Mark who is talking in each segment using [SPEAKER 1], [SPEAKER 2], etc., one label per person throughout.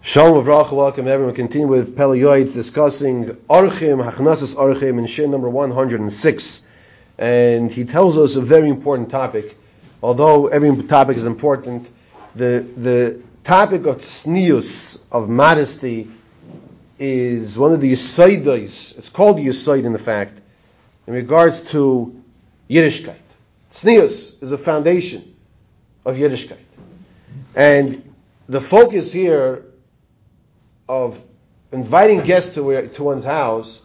[SPEAKER 1] Shalom Avracha, welcome everyone. Continue with Pele discussing Orchim, Hachnasas Orchim in Shiur number 106. And he tells us a very important topic. Although every topic is important, the, the topic of tznius, of modesty, is one of the yisoidos. It's called yisoid in the fact, in regards to Yiddishkeit. Tznius is a foundation of Yiddishkeit. And the focus here of inviting guests to, to one's house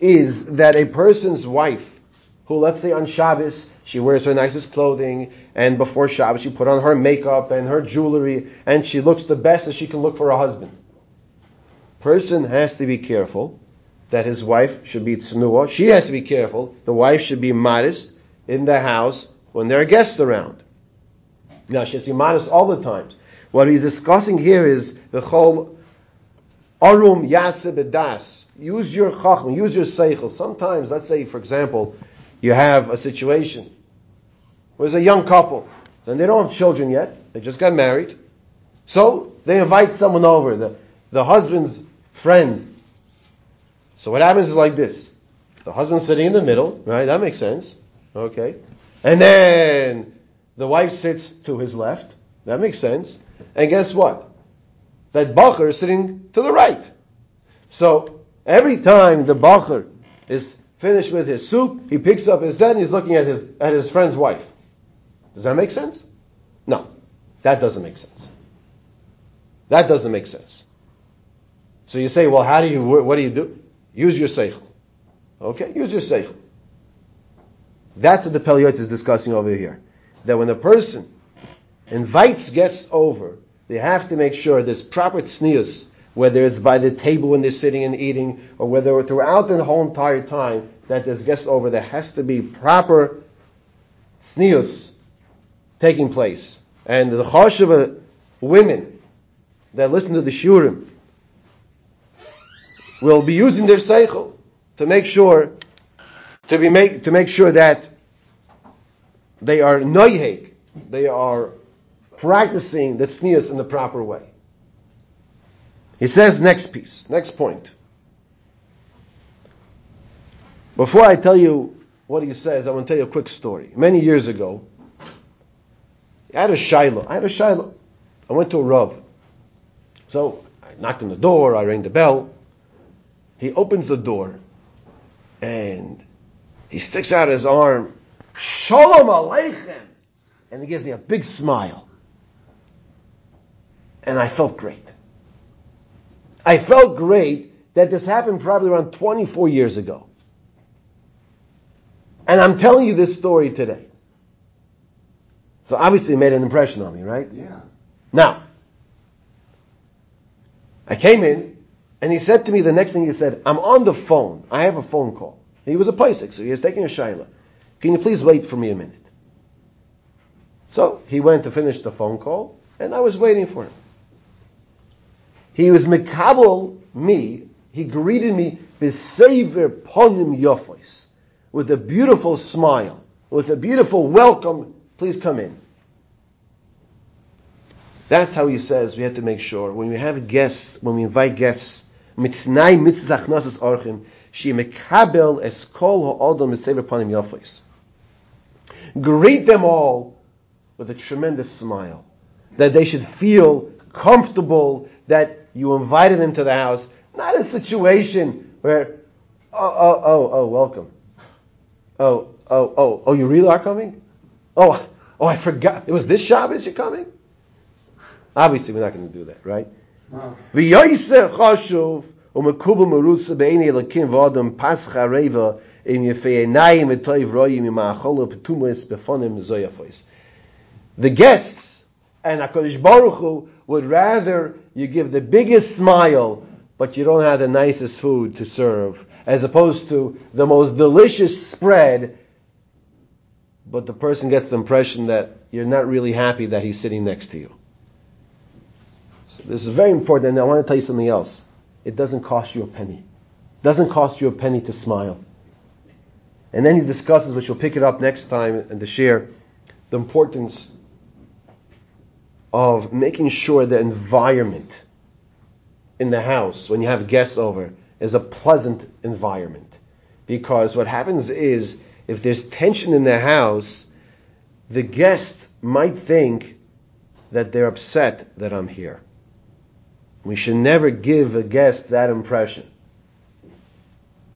[SPEAKER 1] is that a person's wife, who let's say on Shabbos, she wears her nicest clothing, and before Shabbos she put on her makeup and her jewelry, and she looks the best that she can look for a husband. Person has to be careful that his wife should be tznua. She has to be careful. The wife should be modest in the house when there are guests around. Now she has to be modest all the times. What he's discussing here is the whole Arum yaseh das. Use your chacham, use your seichel. Sometimes, let's say, for example, you have a situation where there's a young couple, and they don't have children yet, they just got married. So, they invite someone over, the, the husband's friend. So what happens is like this. The husband's sitting in the middle, right? That makes sense. Okay. And then the wife sits to his left. That makes sense. And guess what? That Bacher is sitting to the right. So every time the Bacher is finished with his soup, he picks up his head and he's looking at his at his friend's wife. Does that make sense? No, that doesn't make sense. That doesn't make sense. So you say, well, how do you? What do you do? Use your seichel. Okay, use your seichel. That's what the Pele is discussing over here. That when a person invites guests over they have to make sure there's proper tznius, whether it's by the table when they're sitting and eating, or whether throughout the whole entire time that there's guests over, there has to be proper tznius taking place. And the choshev women that listen to the shurim will be using their seichel to make sure to be make to make sure that they are noyheg, they are practicing the tznius in the proper way. He says next piece, next point. Before I tell you what he says, I want to tell you a quick story. Many years ago, I had a shaila. I had a shaila. I went to a Rav. So I knocked on the door, I rang the bell. He opens the door and he sticks out his arm, Shalom Aleichem, and he gives me a big smile and I felt great. I felt great that this happened probably around 24 years ago. And I'm telling you this story today. So obviously it made an impression on me, right?
[SPEAKER 2] Yeah.
[SPEAKER 1] Now, I came in, and he said to me the next thing he said, I'm on the phone. I have a phone call. He was a Paisik, so he was taking a Shaila. Can you please wait for me a minute? So he went to finish the phone call, and I was waiting for him. He was mekabel me. He greeted me b'sever ponim yofos, with a beautiful smile, with a beautiful welcome. Please come in. That's how he says we have to make sure when we have guests, when we invite guests, mitnai mitzach nasas orchim, she mekabel es kol ha'odom b'sever ponim yofos. Greet them all with a tremendous smile, that they should feel comfortable, that you invited him to the house, not a situation where, oh, oh, oh, oh, welcome. Oh, oh, oh, oh, you really are coming? Oh, oh, I forgot. It was this Shabbos you're coming? Obviously, we're not going to do that, right? V'yoyser chashuv u'mekubel merutza be'eni elakim v'adam pascha reva im yefei enayim v'toiv royim im ha'acholo petumis befonim zoyafos. The guests and HaKadosh Baruch Hu would rather you give the biggest smile, but you don't have the nicest food to serve, as opposed to the most delicious spread, but the person gets the impression that you're not really happy that he's sitting next to you. So this is very important, and I want to tell you something else. It doesn't cost you a penny. It doesn't cost you a penny to smile. And then he discusses, which we'll pick it up next time in the share, the importance of making sure the environment in the house when you have guests over is a pleasant environment. Because what happens is, if there's tension in the house, the guest might think that they're upset that I'm here. We should never give a guest that impression.